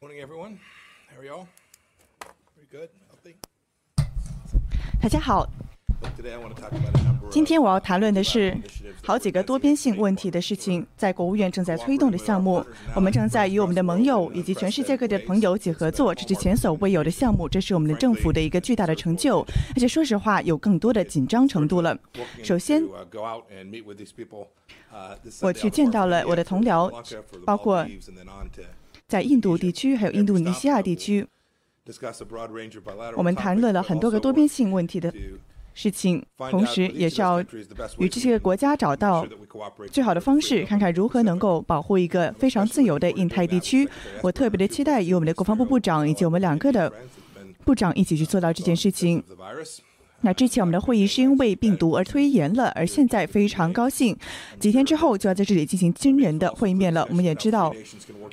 Morning, everyone. How are? Pretty 大家好。今天我要谈论的是好几个多边性问题的事情，在国务院正在推动的项目，我们正在与我们的盟友以及全世界各地的朋友一起合作，这是前所未有的项目，这是我们的政府的一个巨大的成就，而且说实话，有更多的紧张程度了。首先，我去见到了我的同僚，包括。在印度地区还有印度尼西亚地区。我们谈论了很多个多边性问题的事情同时也是要与这些国家找到最好的方式看看如何能够保护一个非常自由的印太地区。我特别的期待与我们的国防部部长以及我们两个的部长一起去做到这件事情。那之前我们的会议是因为病毒而推延了，而现在非常高兴，几天之后就要在这里进行惊人的会面了。我们也知道，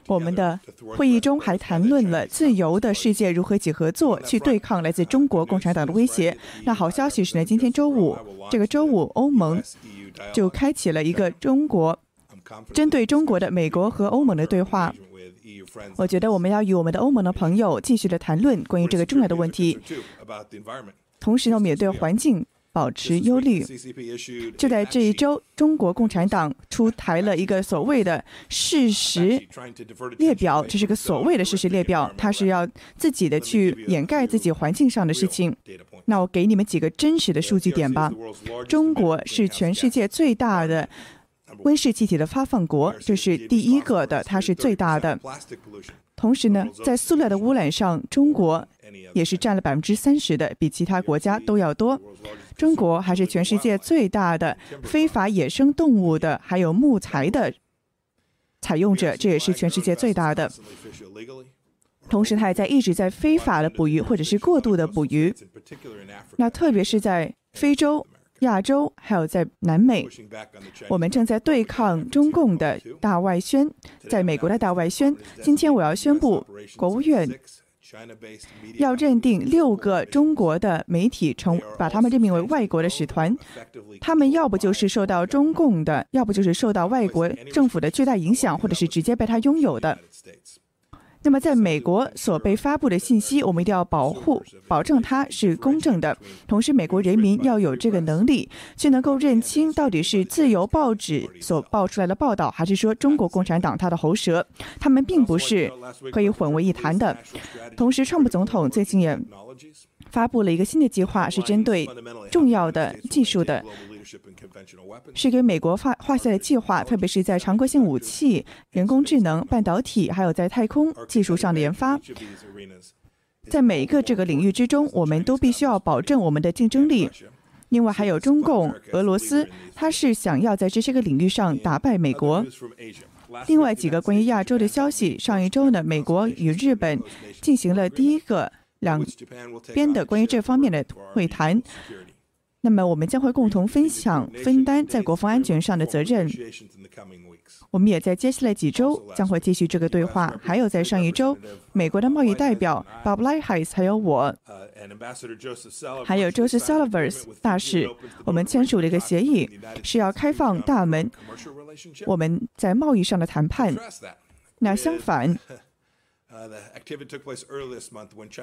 我们的会议中还谈论了自由的世界如何一起合作，去对抗来自中国共产党的威胁。那好消息是呢，今天周五，这个周五欧盟就开启了一个中国针对中国的美国和欧盟的对话。我觉得我们要与我们的欧盟的朋友继续的谈论关于这个重要的问题。同时呢我们也对环境保持忧虑。就在这一周中国共产党出台了一个所谓的事实列表这是个所谓的事实列表它是要自己的去掩盖自己环境上的事情。那我给你们几个真实的数据点吧。中国是全世界最大的温室气体的发放国这是第一个的它是最大的。同时呢在塑料的污染上中国也是占了百分之三十的，比其他国家都要多。中国还是全世界最大的非法野生动物的，还有木材的采用者，这也是全世界最大的。同时，它也在一直在非法的捕鱼或者是过度的捕鱼。那特别是在非洲、亚洲，还有在南美，我们正在对抗中共的大外宣，在美国的大外宣。今天我要宣布，国务院要认定六个中国的媒体成，把他们任命为外国的使团。他们要不就是受到中共的，要不就是受到外国政府的巨大影响，或者是直接被他拥有的。那么，在美国所被发布的信息，我们一定要保护、保证它是公正的。同时，美国人民要有这个能力，去能够认清到底是自由报纸所报出来的报道，还是说中国共产党它的喉舌。他们并不是可以混为一谈的。同时，川普总统最近也发布了一个新的计划，是针对重要的技术的是给美国画画下的计划，特别是在常规性武器、人工智能、半导体，还有在太空技术上的研发。在每一个这个领域之中，我们都必须要保证我们的竞争力。另外还有中共、俄罗斯，他是想要在这些个领域上打败美国。另外几个关于亚洲的消息，上一周呢，美国与日本进行了第一个两边的关于这方面的会谈。那么我们将会共同分享分担在国防安全上的责任。我们也在接下来几周将会继续这个对话。还有在上一周，美国的贸易代表 Bob l i g h t h e i s 还有我，还有 Joseph Sullivan 大使，我们签署了一个协议，是要开放大门，我们在贸易上的谈判。那相反。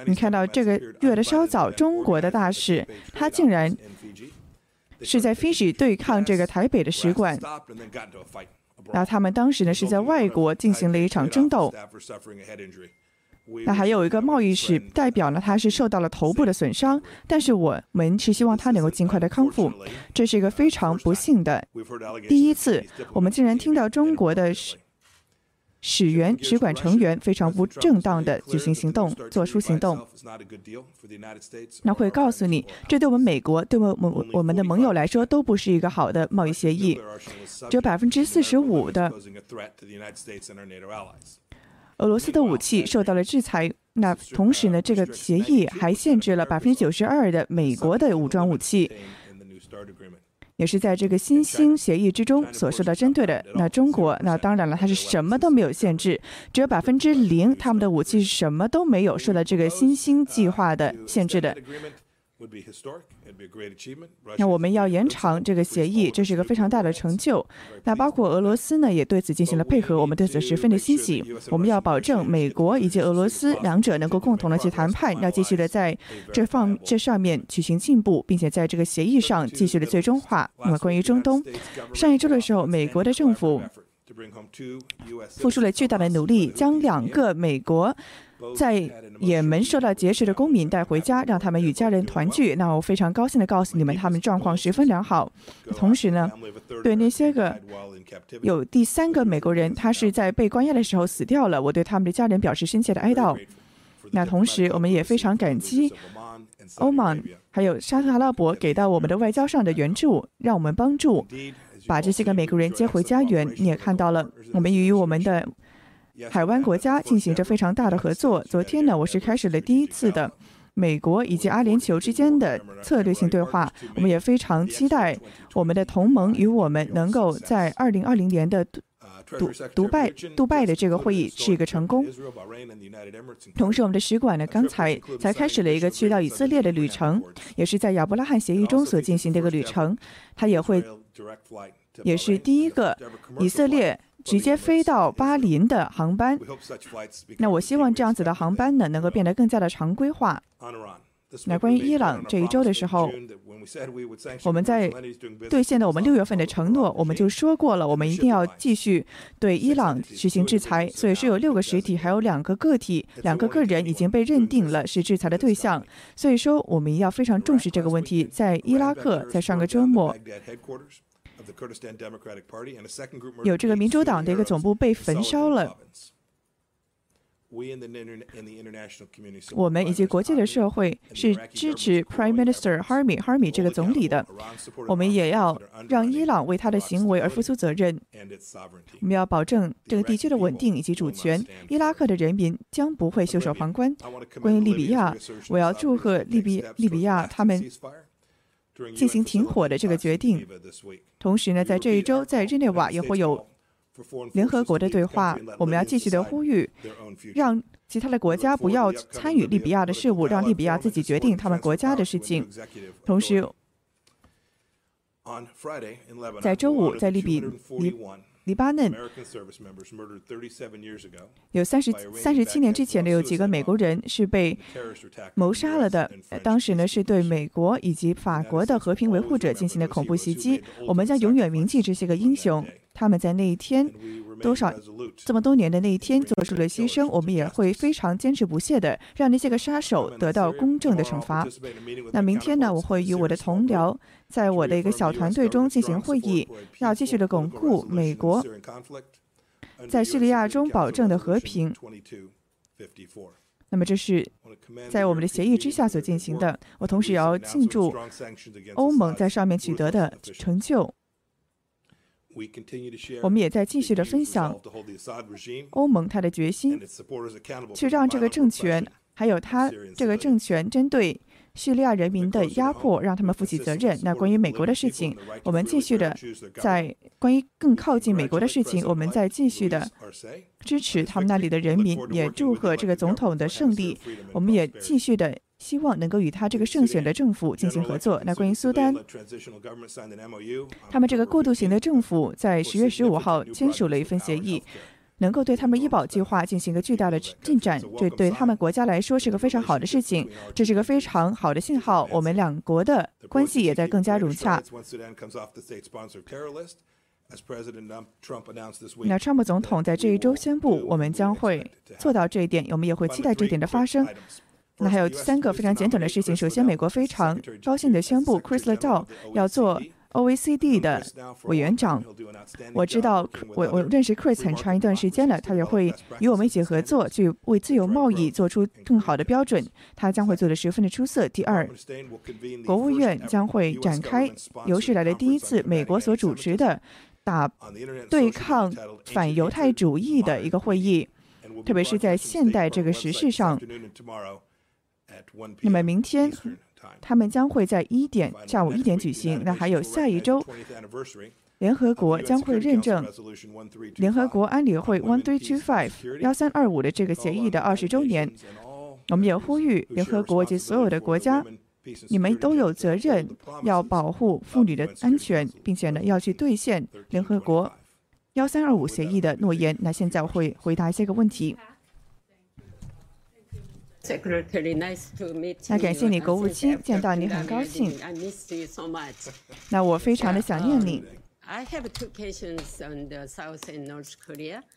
你看到这个月的稍早，中国的大使他竟然是在飞机对抗这个台北的使馆。那他们当时呢是在外国进行了一场争斗。那还有一个贸易使代表呢，他是受到了头部的损伤，但是我们是希望他能够尽快的康复。这是一个非常不幸的第一次，我们竟然听到中国的使。使员、使馆成员非常不正当的举行行动，做出行动。那会告诉你，这对我们美国、对我们我们的盟友来说都不是一个好的贸易协议。只有百分之四十五的俄罗斯的武器受到了制裁。那同时呢，这个协议还限制了百分之九十二的美国的武装武器，也是在这个新兴协议之中所受到针对的。那中国，那当然了，它是什么都没有限制，只有百分之零，他们的武器是什么都没有受到这个新兴计划的限制的。那我们要延长这个协议，这是一个非常大的成就。那包括俄罗斯呢，也对此进行了配合，我们对此十分的欣喜。我们要保证美国以及俄罗斯两者能够共同的去谈判，要继续的在这方这上面举行进步，并且在这个协议上继续的最终化。那么关于中东，上一周的时候，美国的政府付出了巨大的努力，将两个美国。在也门受到劫持的公民带回家，让他们与家人团聚。那我非常高兴的告诉你们，他们状况十分良好。同时呢，对那些个有第三个美国人，他是在被关押的时候死掉了，我对他们的家人表示深切的哀悼。那同时，我们也非常感激欧盟还有沙特阿拉伯给到我们的外交上的援助，让我们帮助把这些个美国人接回家园。你也看到了，我们与我们的。海湾国家进行着非常大的合作。昨天呢，我是开始了第一次的美国以及阿联酋之间的策略性对话。我们也非常期待我们的同盟与我们能够在二零二零年的独独拜杜拜的这个会议是一个成功。同时，我们的使馆呢，刚才才开始了一个去到以色列的旅程，也是在亚伯拉罕协议中所进行的一个旅程。它也会也是第一个以色列。直接飞到巴林的航班，那我希望这样子的航班呢，能够变得更加的常规化。那关于伊朗这一周的时候，我们在兑现了我们六月份的承诺，我们就说过了，我们一定要继续对伊朗实行制裁。所以是有六个实体，还有两个个体，两个个人已经被认定了是制裁的对象。所以说，我们要非常重视这个问题。在伊拉克，在上个周末。有这个民主党的一个总部被焚烧了。我们以及国际的社会是支持 Prime Minister Harmi Harmi 这个总理的。我们也要让伊朗为他的行为而负出责任。我们要保证这个地区的稳定以及主权。伊拉克的人民将不会袖手旁观。关于利比亚，我要祝贺利比利比亚他们。进行停火的这个决定，同时呢，在这一周，在日内瓦也会有联合国的对话。我们要继续的呼吁，让其他的国家不要参与利比亚的事务，让利比亚自己决定他们国家的事情。同时，在周五，在利比利。黎巴嫩有三十三十七年之前的有几个美国人是被谋杀了的。当时呢是对美国以及法国的和平维护者进行的恐怖袭击。我们将永远铭记这些个英雄，他们在那一天。多少这么多年的那一天做出了牺牲，我们也会非常坚持不懈的让那些个杀手得到公正的惩罚。那明天呢，我会与我的同僚在我的一个小团队中进行会议，要继续的巩固美国在叙利亚中保证的和平。那么这是在我们的协议之下所进行的。我同时也要庆祝欧盟在上面取得的成就。我们也在继续的分享欧盟他的决心，去让这个政权还有他这个政权针对叙利亚人民的压迫，让他们负起责任。那关于美国的事情，我们继续的在关于更靠近美国的事情，我们在继续的支持他们那里的人民，也祝贺这个总统的胜利。我们也继续的。希望能够与他这个胜选的政府进行合作。那关于苏丹，他们这个过渡型的政府在十月十五号签署了一份协议，能够对他们医保计划进行一个巨大的进展，这对他们国家来说是个非常好的事情，这是个非常好的信号。我们两国的关系也在更加融洽。那川普总统在这一周宣布，我们将会做到这一点，我们也会期待这一点的发生。那还有三个非常简短的事情。首先，美国非常高兴地宣布，Chris l e d o 要做 OECD 的委员长。我知道，我我认识 Chris 很长一段时间了，他也会与我们一起合作，去为自由贸易做出更好的标准。他将会做得十分的出色。第二，国务院将会展开有史来的第一次美国所主持的打对抗反犹太主义的一个会议，特别是在现代这个时事上。那么明天，他们将会在一点下午一点举行。那还有下一周，联合国将会认证联合国安理会 One Three Two Five 幺三二五的这个协议的二十周年。我们也呼吁联合国及所有的国家你们都有责任要保护妇女的安全，并且呢要去兑现联合国幺三二五协议的诺言。那现在我会回答一些个问题。那感谢你，国务卿，见到你很高兴。那我非常的想念你。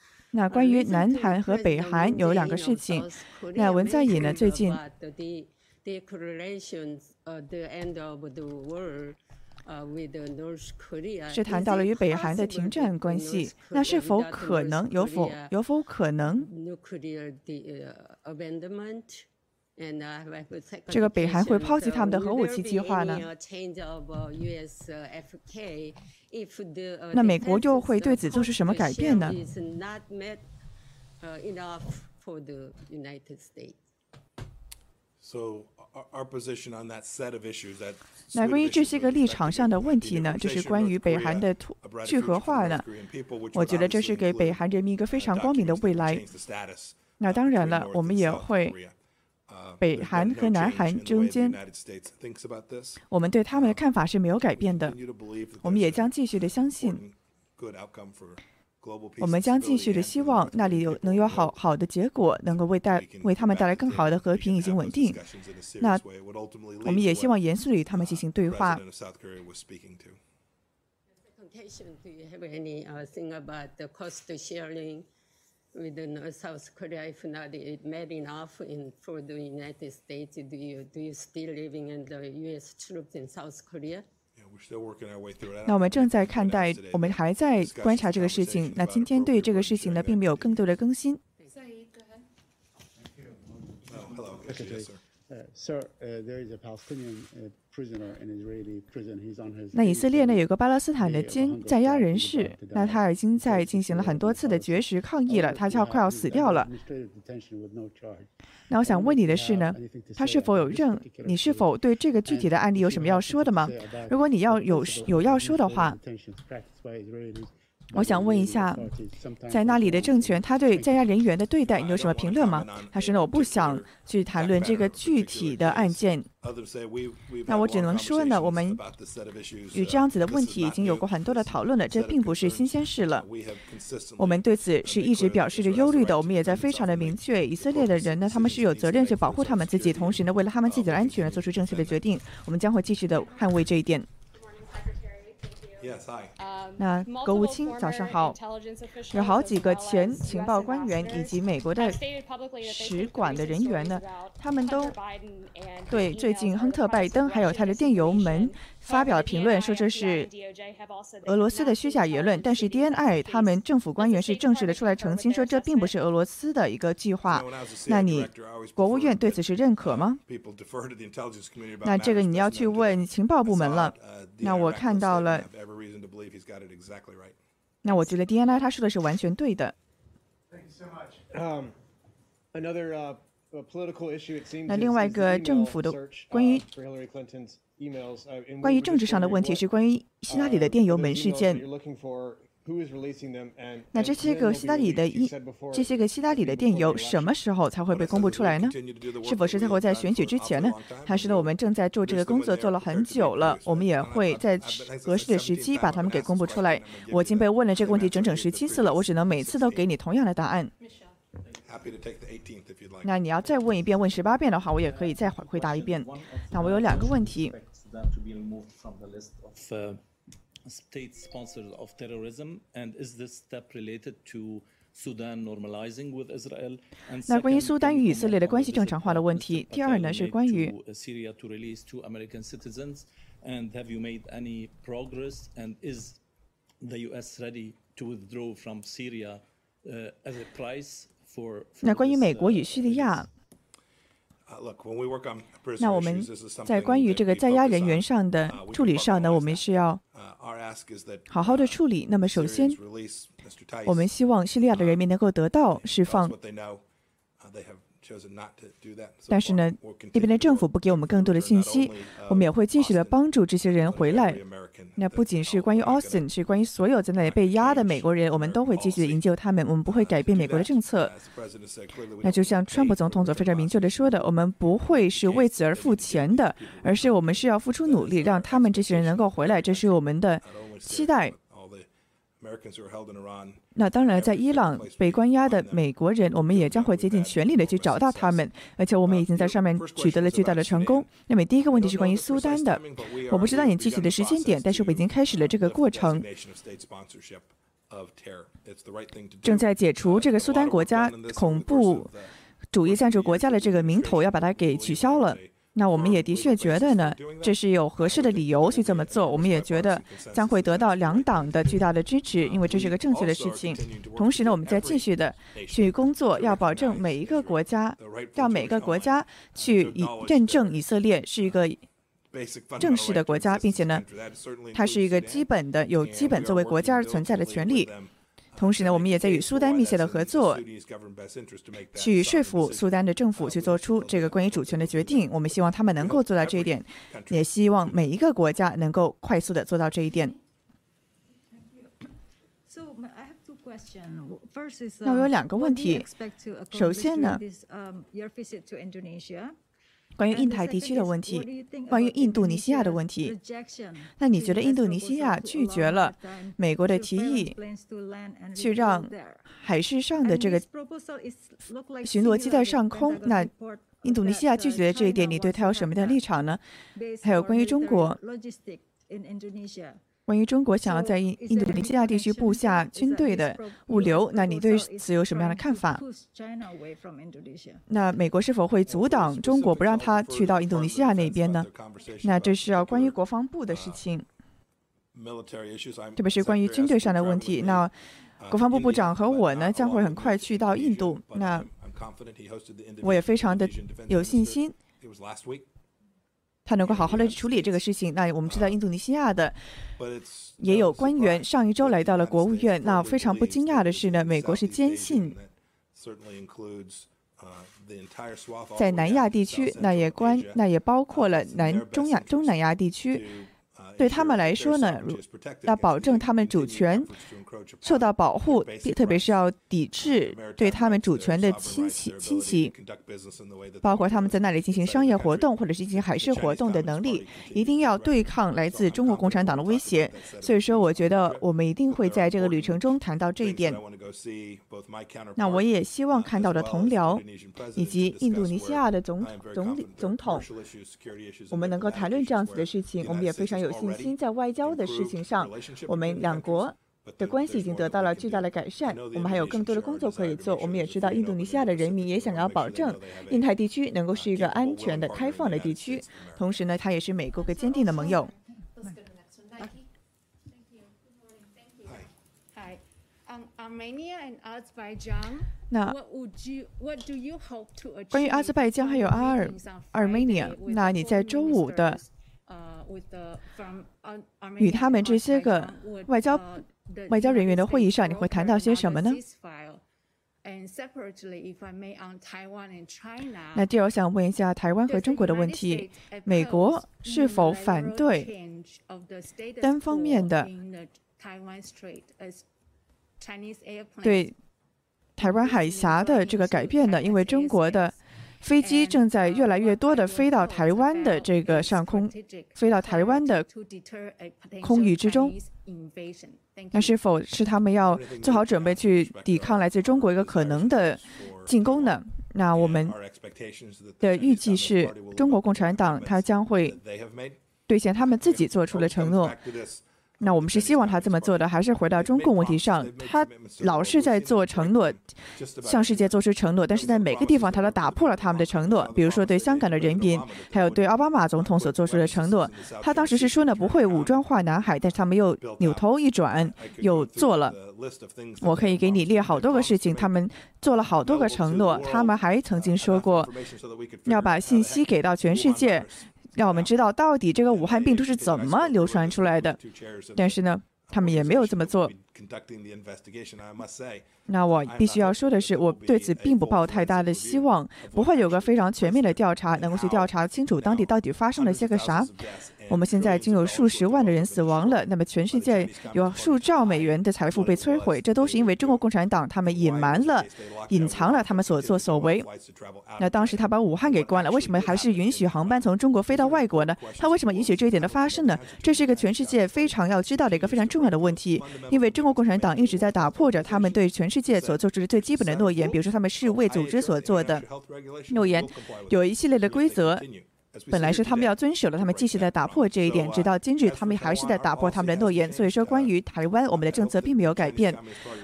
那关于南韩和北韩有两个事情。那文在寅呢最近是谈到了与北韩的停战关系。那是否可能？有否有否可能？这个北韩会抛弃他们的核武器计划呢？那美国又会对此做出什么改变呢？那关于这些个立场上的问题呢？就是关于北韩的聚合化呢？我觉得这是给北韩人民一个非常光明的未来。那当然了，我们也会。北韩和南韩中间，我们对他们的看法是没有改变的。我们也将继续的相信，我们将继续的希望那里有能有好好的结果，能够为带为他们带来更好的和平以及稳定。那我们也希望严肃的与他们进行对话。with the South Korea, if not it made enough in for the United States, do you do you still living in the U.S. troops in South Korea? 那我们正在看待，我们还在观察这个事情。那今天对这个事情呢，并没有更多的更新。那以色列呢有个巴勒斯坦的监在押人士，那他已经在进行了很多次的绝食抗议了，他就要快要死掉了。那我想问你的是呢，他是否有任？你是否对这个具体的案例有什么要说的吗？如果你要有有要说的话。我想问一下，在那里的政权，他对在押人员的对待，你有什么评论吗？他说呢，我不想去谈论这个具体的案件。那我只能说呢，我们与这样子的问题已经有过很多的讨论了，这并不是新鲜事了。我们对此是一直表示着忧虑的。我们也在非常的明确，以色列的人呢，他们是有责任去保护他们自己，同时呢，为了他们自己的安全做出正确的决定。我们将会继续的捍卫这一点。那国务卿早上好，有好几个前情报官员以及美国的使馆的人员呢，他们都对最近亨特·拜登还有他的电邮门。发表评论说这是俄罗斯的虚假言论，但是 DNI 他们政府官员是正式的出来澄清说这并不是俄罗斯的一个计划。那你国务院对此是认可吗？那这个你要去问情报部门了。那我看到了，那我觉得 DNI 他说的是完全对的。那另外一个政府的关于。关于政治上的问题是关于希拉里的电邮门事件。那这些个希拉里的一这些个希拉里的电邮什么时候才会被公布出来呢？是否是在会在选举之前呢？还是呢？我们正在做这个工作做了很久了，我们也会在合适的时机把它们给公布出来。我已经被问了这个问题整整十七次了，我只能每次都给你同样的答案。那你要再问一遍，问十八遍的话，我也可以再回回答一遍。那我有两个问题。那关于苏丹与以色列的关系正常化的问题。第二呢是关于。那关于美国与叙利亚，那我们在关于这个在押人员上的处理上呢，我们是要好好的处理。那么首先，我们希望叙利亚的人民能够得到释放。但是呢，那边的政府不给我们更多的信息，我们也会继续的帮助这些人回来。那不仅是关于 Austin，是关于所有在那里被压的美国人，我们都会继续的营救他们。我们不会改变美国的政策。那就像川普总统所非常明确的说的，我们不会是为此而付钱的，而是我们是要付出努力，让他们这些人能够回来。这是我们的期待。那当然，在伊朗被关押的美国人，我们也将会竭尽全力的去找到他们，而且我们已经在上面取得了巨大的成功。那么第一个问题是关于苏丹的，我不知道你具体的时间点，但是我已经开始了这个过程，正在解除这个苏丹国家恐怖主义赞助国家的这个名头，要把它给取消了。那我们也的确觉得呢，这是有合适的理由去这么做。我们也觉得将会得到两党的巨大的支持，因为这是个正确的事情。同时呢，我们在继续的去工作，要保证每一个国家，让每个国家去以认证以色列是一个正式的国家，并且呢，它是一个基本的有基本作为国家而存在的权利。同时呢，我们也在与苏丹密切的合作，去说服苏丹的政府去做出这个关于主权的决定。我们希望他们能够做到这一点，也希望每一个国家能够快速的做到这一点。那我有两个问题，首先呢。关于印太地区的问题，关于印度尼西亚的问题，那你觉得印度尼西亚拒绝了美国的提议，去让海事上的这个巡逻机在上空？那印度尼西亚拒绝了这一点，你对他有什么样的立场呢？还有关于中国。关于中国想要在印印度尼西亚地区布下军队的物流，那你对此有什么样的看法？那美国是否会阻挡中国不让他去到印度尼西亚那边呢？那这是要关于国防部的事情，特别是关于军队上的问题。那国防部部长和我呢，将会很快去到印度。那我也非常的有信心。他能够好好的处理这个事情。那我们知道，印度尼西亚的也有官员上一周来到了国务院。那非常不惊讶的是呢，美国是坚信，在南亚地区，那也关那也包括了南中亚、中南亚地区。对他们来说呢，要保证他们主权受到保护，特别是要抵制对他们主权的侵袭侵袭，包括他们在那里进行商业活动或者是进行海事活动的能力，一定要对抗来自中国共产党的威胁。所以说，我觉得我们一定会在这个旅程中谈到这一点。那我也希望看到的同僚以及印度尼西亚的总总理总统，我们能够谈论这样子的事情。我们也非常有信心，在外交的事情上，我们两国的关系已经得到了巨大的改善。我们还有更多的工作可以做。我们也知道，印度尼西亚的人民也想要保证印太地区能够是一个安全的、开放的地区。同时呢，它也是美国个坚定的盟友。那关于阿兹拜疆还有阿尔阿尔曼尼亚那你在周五的与他们这些个外交外交人员的会议上，你会谈到些什么呢？那第二，我想问一下台湾和中国的问题，美国是否反对单方面的？对台湾海峡的这个改变呢？因为中国的飞机正在越来越多的飞到台湾的这个上空，飞到台湾的空域之中。那是否是他们要做好准备去抵抗来自中国一个可能的进攻呢？那我们的预计是中国共产党他将会兑现他们自己做出的承诺。那我们是希望他这么做的，还是回到中共问题上？他老是在做承诺，向世界做出承诺，但是在每个地方他都打破了他们的承诺。比如说对香港的人民，还有对奥巴马总统所做出的承诺。他当时是说呢不会武装化南海，但是他们又扭头一转又做了。我可以给你列好多个事情，他们做了好多个承诺。他们还曾经说过要把信息给到全世界。让我们知道到底这个武汉病毒是怎么流传出来的，但是呢，他们也没有这么做。那我必须要说的是，我对此并不抱太大的希望，不会有个非常全面的调查，能够去调查清楚当地到底发生了些个啥。我们现在已经有数十万的人死亡了，那么全世界有数兆美元的财富被摧毁，这都是因为中国共产党他们隐瞒了、隐藏了他们所作所为。那当时他把武汉给关了，为什么还是允许航班从中国飞到外国呢？他为什么允许这一点的发生呢？这是一个全世界非常要知道的一个非常重要的问题，因为中中国共产党一直在打破着他们对全世界所做出的最基本的诺言，比如说他们世卫组织所做的诺言，有一系列的规则。本来是他们要遵守的，他们继续在打破这一点，直到今日，他们还是在打破他们的诺言。所以说，关于台湾，我们的政策并没有改变。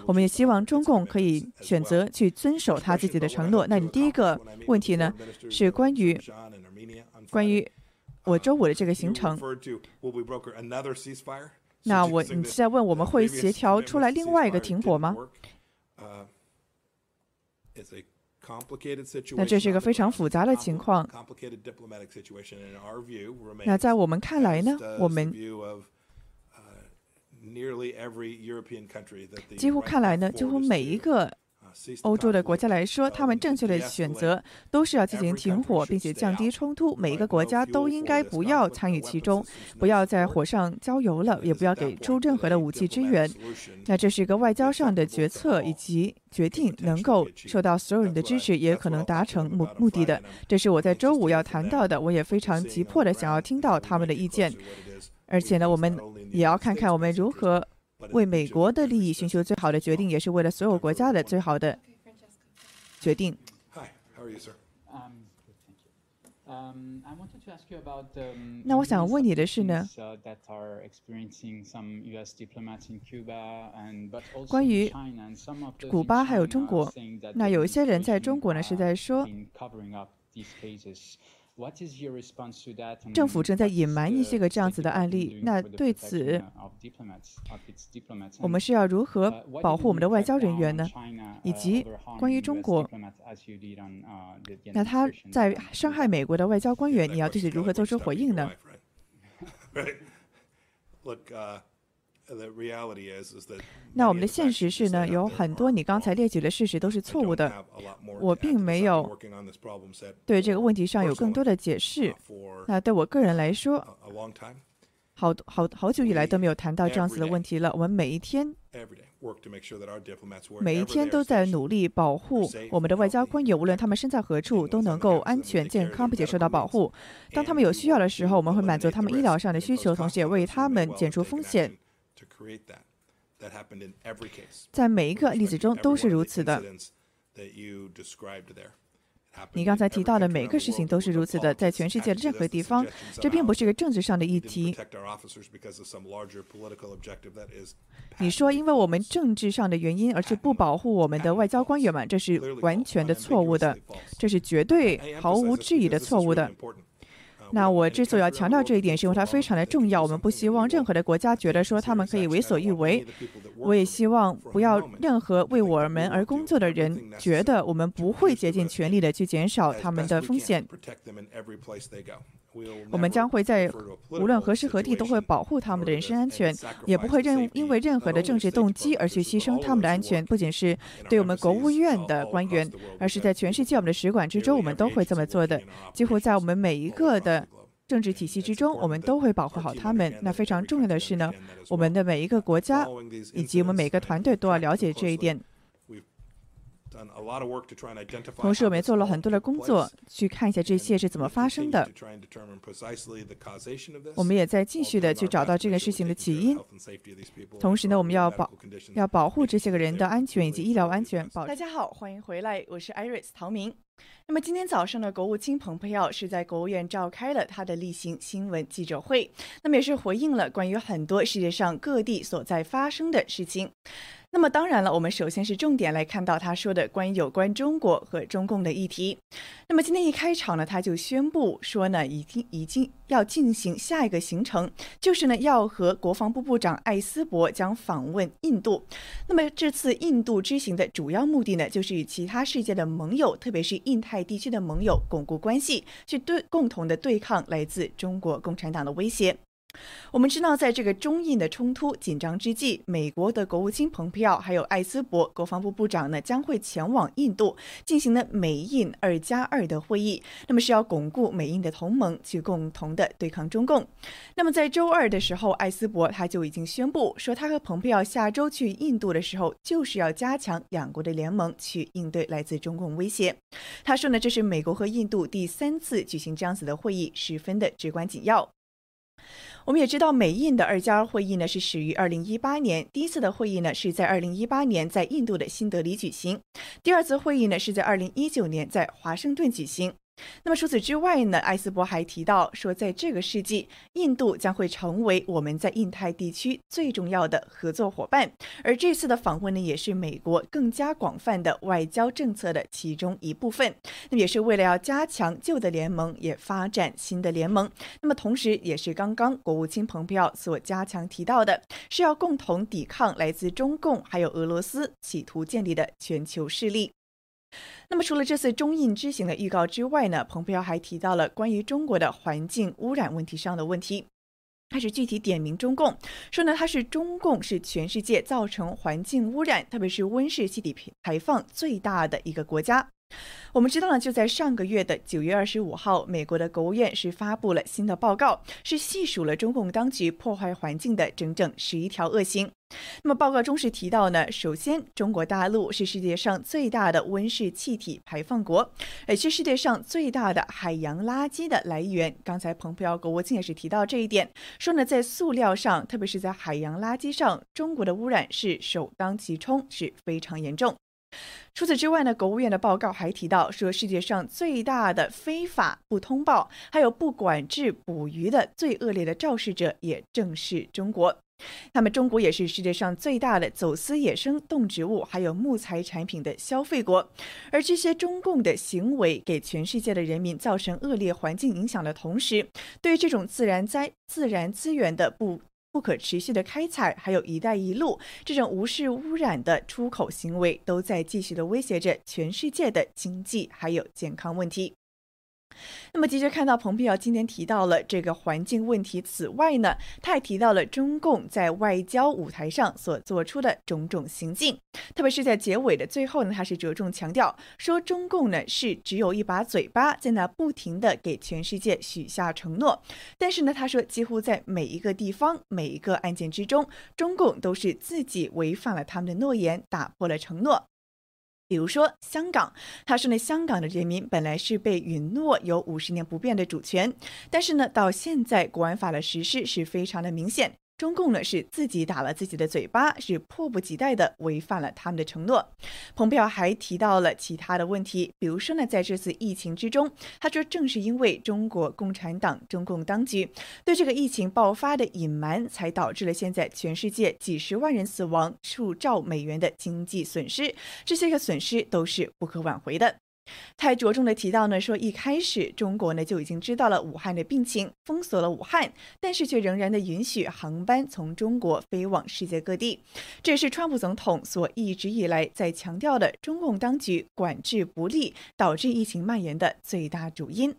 我们也希望中共可以选择去遵守他自己的承诺。那你第一个问题呢，是关于关于我周五的这个行程。那我你现在问我们会协调出来另外一个停火吗？那这是一个非常复杂的情况。那在我们看来呢，我们几乎看来呢，几乎每一个。欧洲的国家来说，他们正确的选择都是要进行停火，并且降低冲突。每一个国家都应该不要参与其中，不要在火上浇油了，也不要给出任何的武器支援。那这是一个外交上的决策以及决定，能够受到所有人的支持，也可能达成目目的的。这是我在周五要谈到的，我也非常急迫的想要听到他们的意见。而且呢，我们也要看看我们如何。为美国的利益寻求最好的决定，也是为了所有国家的最好的决定。那我想问你的是呢？关于古巴还有中国，那有一些人在中国呢是在说。政府正在隐瞒一些个这样子的案例，那对此，我们是要如何保护我们的外交人员呢？以及关于中国，那他在伤害美国的外交官员，你要对此如何做出回应呢？那我们的现实是呢，有很多你刚才列举的事实都是错误的。我并没有对这个问题上有更多的解释。那对我个人来说，好好好久以来都没有谈到这样子的问题了。我们每一天，每一天都在努力保护我们的外交官员，无论他们身在何处，都能够安全健康并且受到保护。当他们有需要的时候，我们会满足他们医疗上的需求，同时也为他们减除风险。在每一个例子中都是如此的。你刚才提到的每个事情都是如此的，在全世界的任何地方，这并不是一个政治上的议题。你说，因为我们政治上的原因，而是不保护我们的外交官员们，这是完全的错误的，这是绝对毫无质疑的错误的。那我之所以要强调这一点，是因为它非常的重要。我们不希望任何的国家觉得说他们可以为所欲为。我也希望不要任何为我们而工作的人觉得我们不会竭尽全力的去减少他们的风险。我们将会在无论何时何地都会保护他们的人身安全，也不会任因为任何的政治动机而去牺牲他们的安全。不仅是对我们国务院的官员，而是在全世界我们的使馆之中，我们都会这么做的。几乎在我们每一个的政治体系之中，我们都会保护好他们。那非常重要的是呢，我们的每一个国家以及我们每个团队都要了解这一点。同时，我们也做了很多的工作，去看一下这些是怎么发生的。我们也在继续的去找到这个事情的起因。同时呢，我们要保要保护这些个人的安全以及医疗安全。大家好，欢迎回来，我是 Iris 唐明。那么今天早上的国务卿蓬佩奥是在国务院召开了他的例行新闻记者会，那么也是回应了关于很多世界上各地所在发生的事情。那么当然了，我们首先是重点来看到他说的关于有关中国和中共的议题。那么今天一开场呢，他就宣布说呢，已经已经要进行下一个行程，就是呢要和国防部部长艾斯伯将访问印度。那么这次印度之行的主要目的呢，就是与其他世界的盟友，特别是印太地区的盟友巩固关系，去对共同的对抗来自中国共产党的威胁。我们知道，在这个中印的冲突紧张之际，美国的国务卿蓬佩奥还有艾斯伯国防部部长呢，将会前往印度进行呢美印二加二的会议。那么是要巩固美印的同盟，去共同的对抗中共。那么在周二的时候，艾斯伯他就已经宣布说，他和蓬佩奥下周去印度的时候，就是要加强两国的联盟，去应对来自中共威胁。他说呢，这是美国和印度第三次举行这样子的会议，十分的至关紧要。我们也知道，美印的二加二会议呢是始于二零一八年，第一次的会议呢是在二零一八年在印度的新德里举行，第二次会议呢是在二零一九年在华盛顿举行。那么除此之外呢？艾斯伯还提到说，在这个世纪，印度将会成为我们在印太地区最重要的合作伙伴。而这次的访问呢，也是美国更加广泛的外交政策的其中一部分。那么也是为了要加强旧的联盟，也发展新的联盟。那么同时，也是刚刚国务卿蓬佩奥所加强提到的，是要共同抵抗来自中共还有俄罗斯企图建立的全球势力。那么，除了这次中印之行的预告之外呢，蓬佩奥还提到了关于中国的环境污染问题上的问题。开始具体点名中共，说呢，他是中共是全世界造成环境污染，特别是温室气体排放最大的一个国家。我们知道呢，就在上个月的九月二十五号，美国的国务院是发布了新的报告，是细数了中共当局破坏环境的整整十一条恶行。那么报告中是提到呢，首先，中国大陆是世界上最大的温室气体排放国，也是世界上最大的海洋垃圾的来源。刚才蓬佩奥国务卿也是提到这一点，说呢，在塑料上，特别是在海洋垃圾上，中国的污染是首当其冲，是非常严重。除此之外呢，国务院的报告还提到说，世界上最大的非法不通报还有不管制捕鱼的最恶劣的肇事者，也正是中国。那么，中国也是世界上最大的走私野生动植物还有木材产品的消费国。而这些中共的行为，给全世界的人民造成恶劣环境影响的同时，对这种自然灾自然资源的不。不可持续的开采，还有一带一路这种无视污染的出口行为，都在继续的威胁着全世界的经济还有健康问题。那么，的确看到蓬佩奥今天提到了这个环境问题。此外呢，他还提到了中共在外交舞台上所做出的种种行径，特别是在结尾的最后呢，他是着重强调说，中共呢是只有一把嘴巴，在那不停的给全世界许下承诺，但是呢，他说几乎在每一个地方、每一个案件之中，中共都是自己违反了他们的诺言，打破了承诺。比如说香港，他说呢，香港的人民本来是被允诺有五十年不变的主权，但是呢，到现在国安法的实施是非常的明显。中共呢是自己打了自己的嘴巴，是迫不及待的违反了他们的承诺。蓬佩奥还提到了其他的问题，比如说呢，在这次疫情之中，他说正是因为中国共产党、中共当局对这个疫情爆发的隐瞒，才导致了现在全世界几十万人死亡、数兆美元的经济损失，这些个损失都是不可挽回的。他还着重的提到呢，说一开始中国呢就已经知道了武汉的病情，封锁了武汉，但是却仍然的允许航班从中国飞往世界各地。这也是川普总统所一直以来在强调的，中共当局管制不力，导致疫情蔓延的最大主因。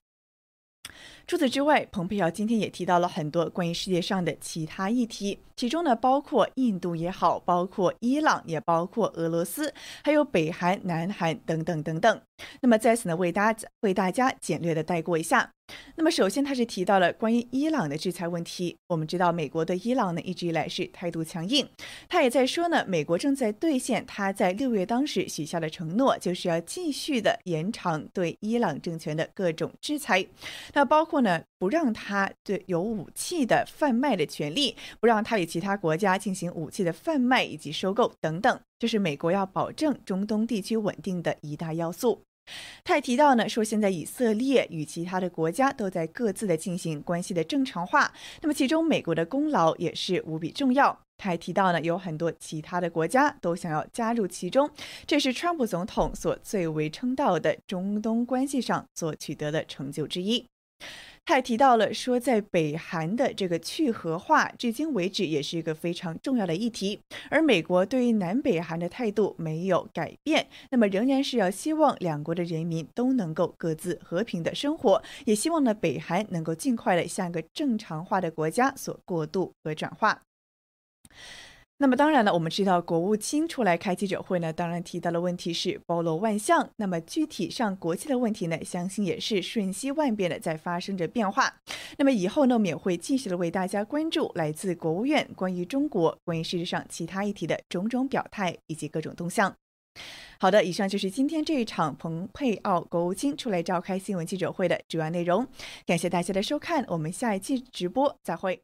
除此之外，蓬佩奥今天也提到了很多关于世界上的其他议题，其中呢包括印度也好，包括伊朗，也包括俄罗斯，还有北韩、南韩等等等等。那么在此呢，为大家为大家简略的带过一下。那么首先，他是提到了关于伊朗的制裁问题。我们知道，美国对伊朗呢一直以来是态度强硬。他也在说呢，美国正在兑现他在六月当时许下的承诺，就是要继续的延长对伊朗政权的各种制裁。那包括呢，不让他对有武器的贩卖的权利，不让他与其他国家进行武器的贩卖以及收购等等，这是美国要保证中东地区稳定的一大要素。他还提到呢，说现在以色列与其他的国家都在各自的进行关系的正常化，那么其中美国的功劳也是无比重要。他还提到呢，有很多其他的国家都想要加入其中，这是川普总统所最为称道的中东关系上所取得的成就之一。他也提到了说，在北韩的这个去核化，至今为止也是一个非常重要的议题。而美国对于南北韩的态度没有改变，那么仍然是要希望两国的人民都能够各自和平的生活，也希望呢北韩能够尽快的向一个正常化的国家所过渡和转化。那么当然了，我们知道国务卿出来开记者会呢，当然提到的问题是包罗万象。那么具体上国际的问题呢，相信也是瞬息万变的在发生着变化。那么以后呢，我们也会继续的为大家关注来自国务院关于中国、关于世界上其他议题的种种表态以及各种动向。好的，以上就是今天这一场蓬佩奥国务卿出来召开新闻记者会的主要内容。感谢大家的收看，我们下一期直播再会。